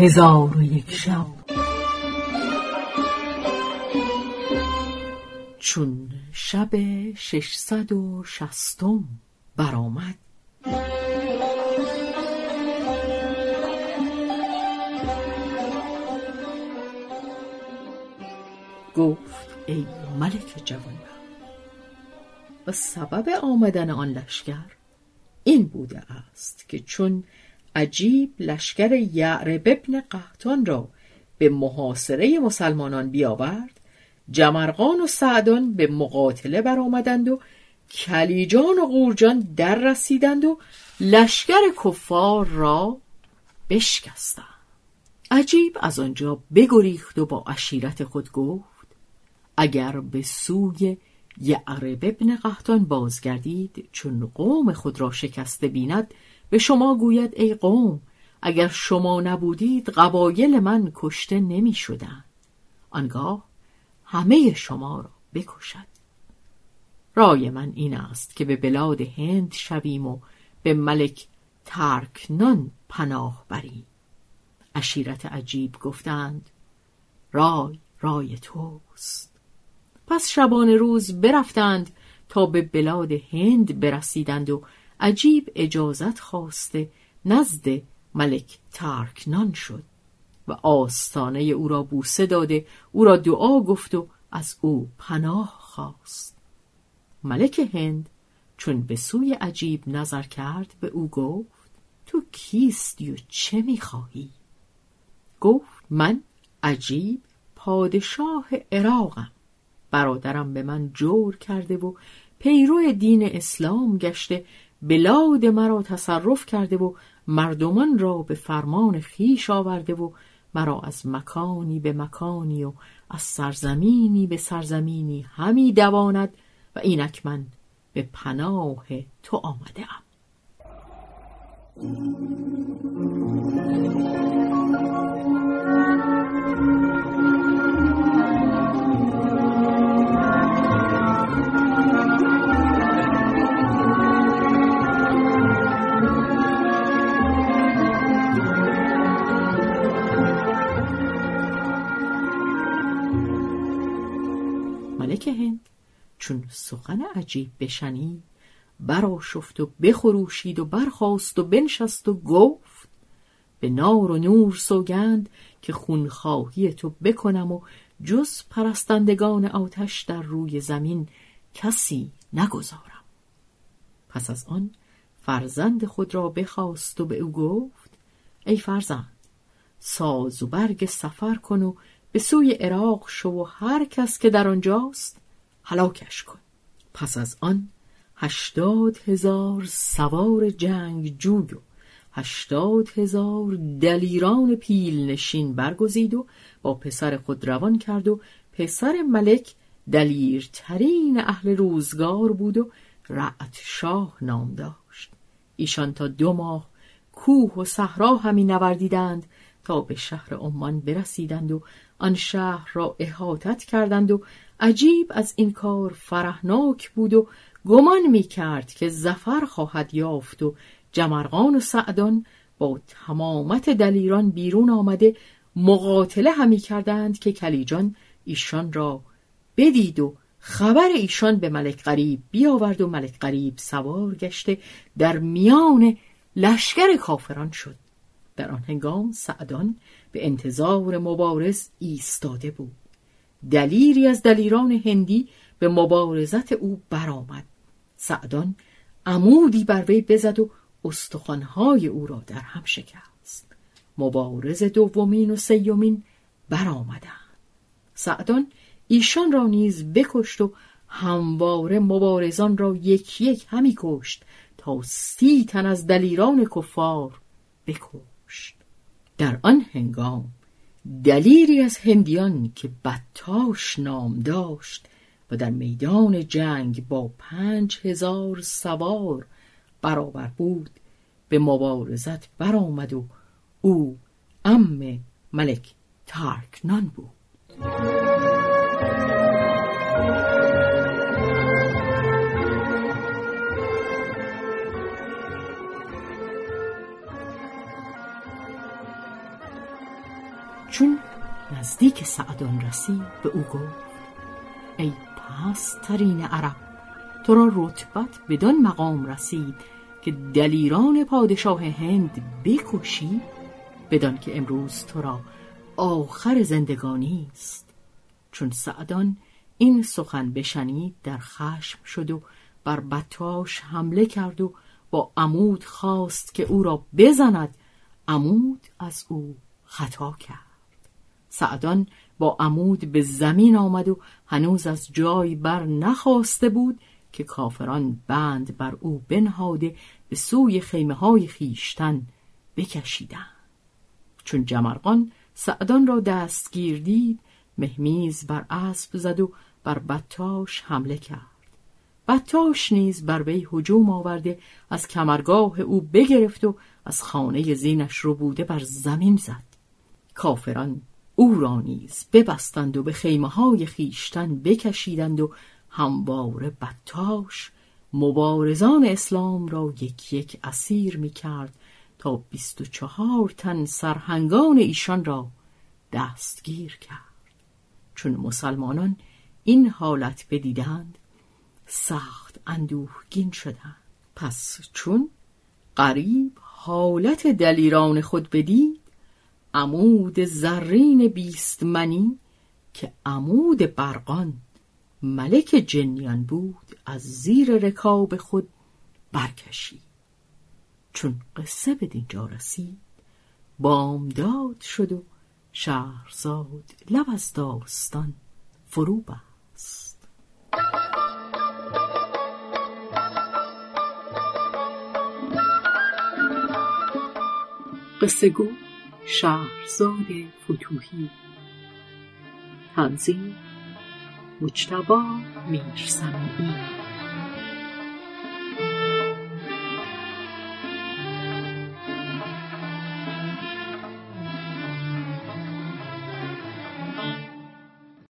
هزار و یک شب. چون شب ششصد و شستم برآمد گفت ای ملک جوان و سبب آمدن آن لشکر این بوده است که چون عجیب لشکر یعرب ابن قهتان را به محاصره مسلمانان بیاورد جمرقان و سعدان به مقاتله برآمدند و کلیجان و قورجان در رسیدند و لشکر کفار را بشکستند. عجیب از آنجا بگریخت و با اشیرت خود گفت اگر به سوی یعرب ابن قهتان بازگردید چون قوم خود را شکسته بیند به شما گوید ای قوم اگر شما نبودید قبایل من کشته نمی شدن. آنگاه همه شما را بکشد. رای من این است که به بلاد هند شویم و به ملک ترکنان پناه بریم. اشیرت عجیب گفتند رای رای توست. پس شبان روز برفتند تا به بلاد هند برسیدند و عجیب اجازت خواسته نزد ملک ترکنان شد و آستانه او را بوسه داده او را دعا گفت و از او پناه خواست ملک هند چون به سوی عجیب نظر کرد به او گفت تو کیستی و چه می‌خواهی؟ گفت من عجیب پادشاه عراقم برادرم به من جور کرده و پیرو دین اسلام گشته بلاد مرا تصرف کرده و مردمان را به فرمان خیش آورده و مرا از مکانی به مکانی و از سرزمینی به سرزمینی همی دواند و اینک من به پناه تو آمده ام. ملک هند چون سخن عجیب بشنید براشفت و بخروشید و برخاست و بنشست و گفت به نار و نور سوگند که خونخواهی تو بکنم و جز پرستندگان آتش در روی زمین کسی نگذارم. پس از آن فرزند خود را بخواست و به او گفت ای فرزند ساز و برگ سفر کن و به سوی عراق شو و هر کس که در آنجاست هلاکش کن. پس از آن هشتاد هزار سوار جنگ جوی و هشتاد هزار دلیران پیل نشین برگزید و با پسر خود روان کرد و پسر ملک دلیرترین اهل روزگار بود و رعت شاه نام داشت. ایشان تا دو ماه کوه و صحرا همی نوردیدند تا به شهر عمان برسیدند و آن شهر را احاطت کردند و عجیب از این کار فرهناک بود و گمان می کرد که زفر خواهد یافت و جمرغان و سعدان با تمامت دلیران بیرون آمده مقاتله همی کردند که کلیجان ایشان را بدید و خبر ایشان به ملک غریب بیاورد و ملک غریب سوار گشته در میان لشکر کافران شد. در آن هنگام سعدان به انتظار مبارز ایستاده بود. دلیری از دلیران هندی به مبارزت او برآمد. سعدان عمودی بر وی بزد و استخوانهای او را در هم شکست. مبارز دومین و سیومین برآمدند. سعدان ایشان را نیز بکشت و همواره مبارزان را یک یک همی کشت تا سی تن از دلیران کفار بکشت در آن هنگام دلیری از هندیان که بتاش نام داشت و در میدان جنگ با پنج هزار سوار برابر بود به مبارزت برآمد و او ام ملک تارکنان بود. چون نزدیک سعدان رسید به او گفت ای پسترین عرب تو را رتبت بدان مقام رسید که دلیران پادشاه هند بکشی بدان که امروز تو را آخر زندگانی است. چون سعدان این سخن بشنید در خشم شد و بر بتاش حمله کرد و با عمود خواست که او را بزند. عمود از او خطا کرد. سعدان با عمود به زمین آمد و هنوز از جای بر نخواسته بود که کافران بند بر او بنهاده به سوی خیمه های خیشتن بکشیدند. چون جمرقان سعدان را دستگیر دید مهمیز بر اسب زد و بر بتاش حمله کرد. بتاش نیز بر وی هجوم آورده از کمرگاه او بگرفت و از خانه زینش رو بوده بر زمین زد. کافران او را نیز ببستند و به خیمه های خیشتن بکشیدند و همواره بتاش مبارزان اسلام را یک یک اسیر می کرد تا بیست و چهار تن سرهنگان ایشان را دستگیر کرد. چون مسلمانان این حالت بدیدند سخت اندوهگین شدند. پس چون قریب حالت دلیران خود بدید عمود زرین بیستمنی که عمود برقان ملک جنیان بود از زیر رکاب خود برکشید چون قصه به دینجا رسید بامداد شد و شهرزاد لب از داستان فرو بست. قصه گو شهرزاد فتوهی. تنظیم مجتبا میرسمی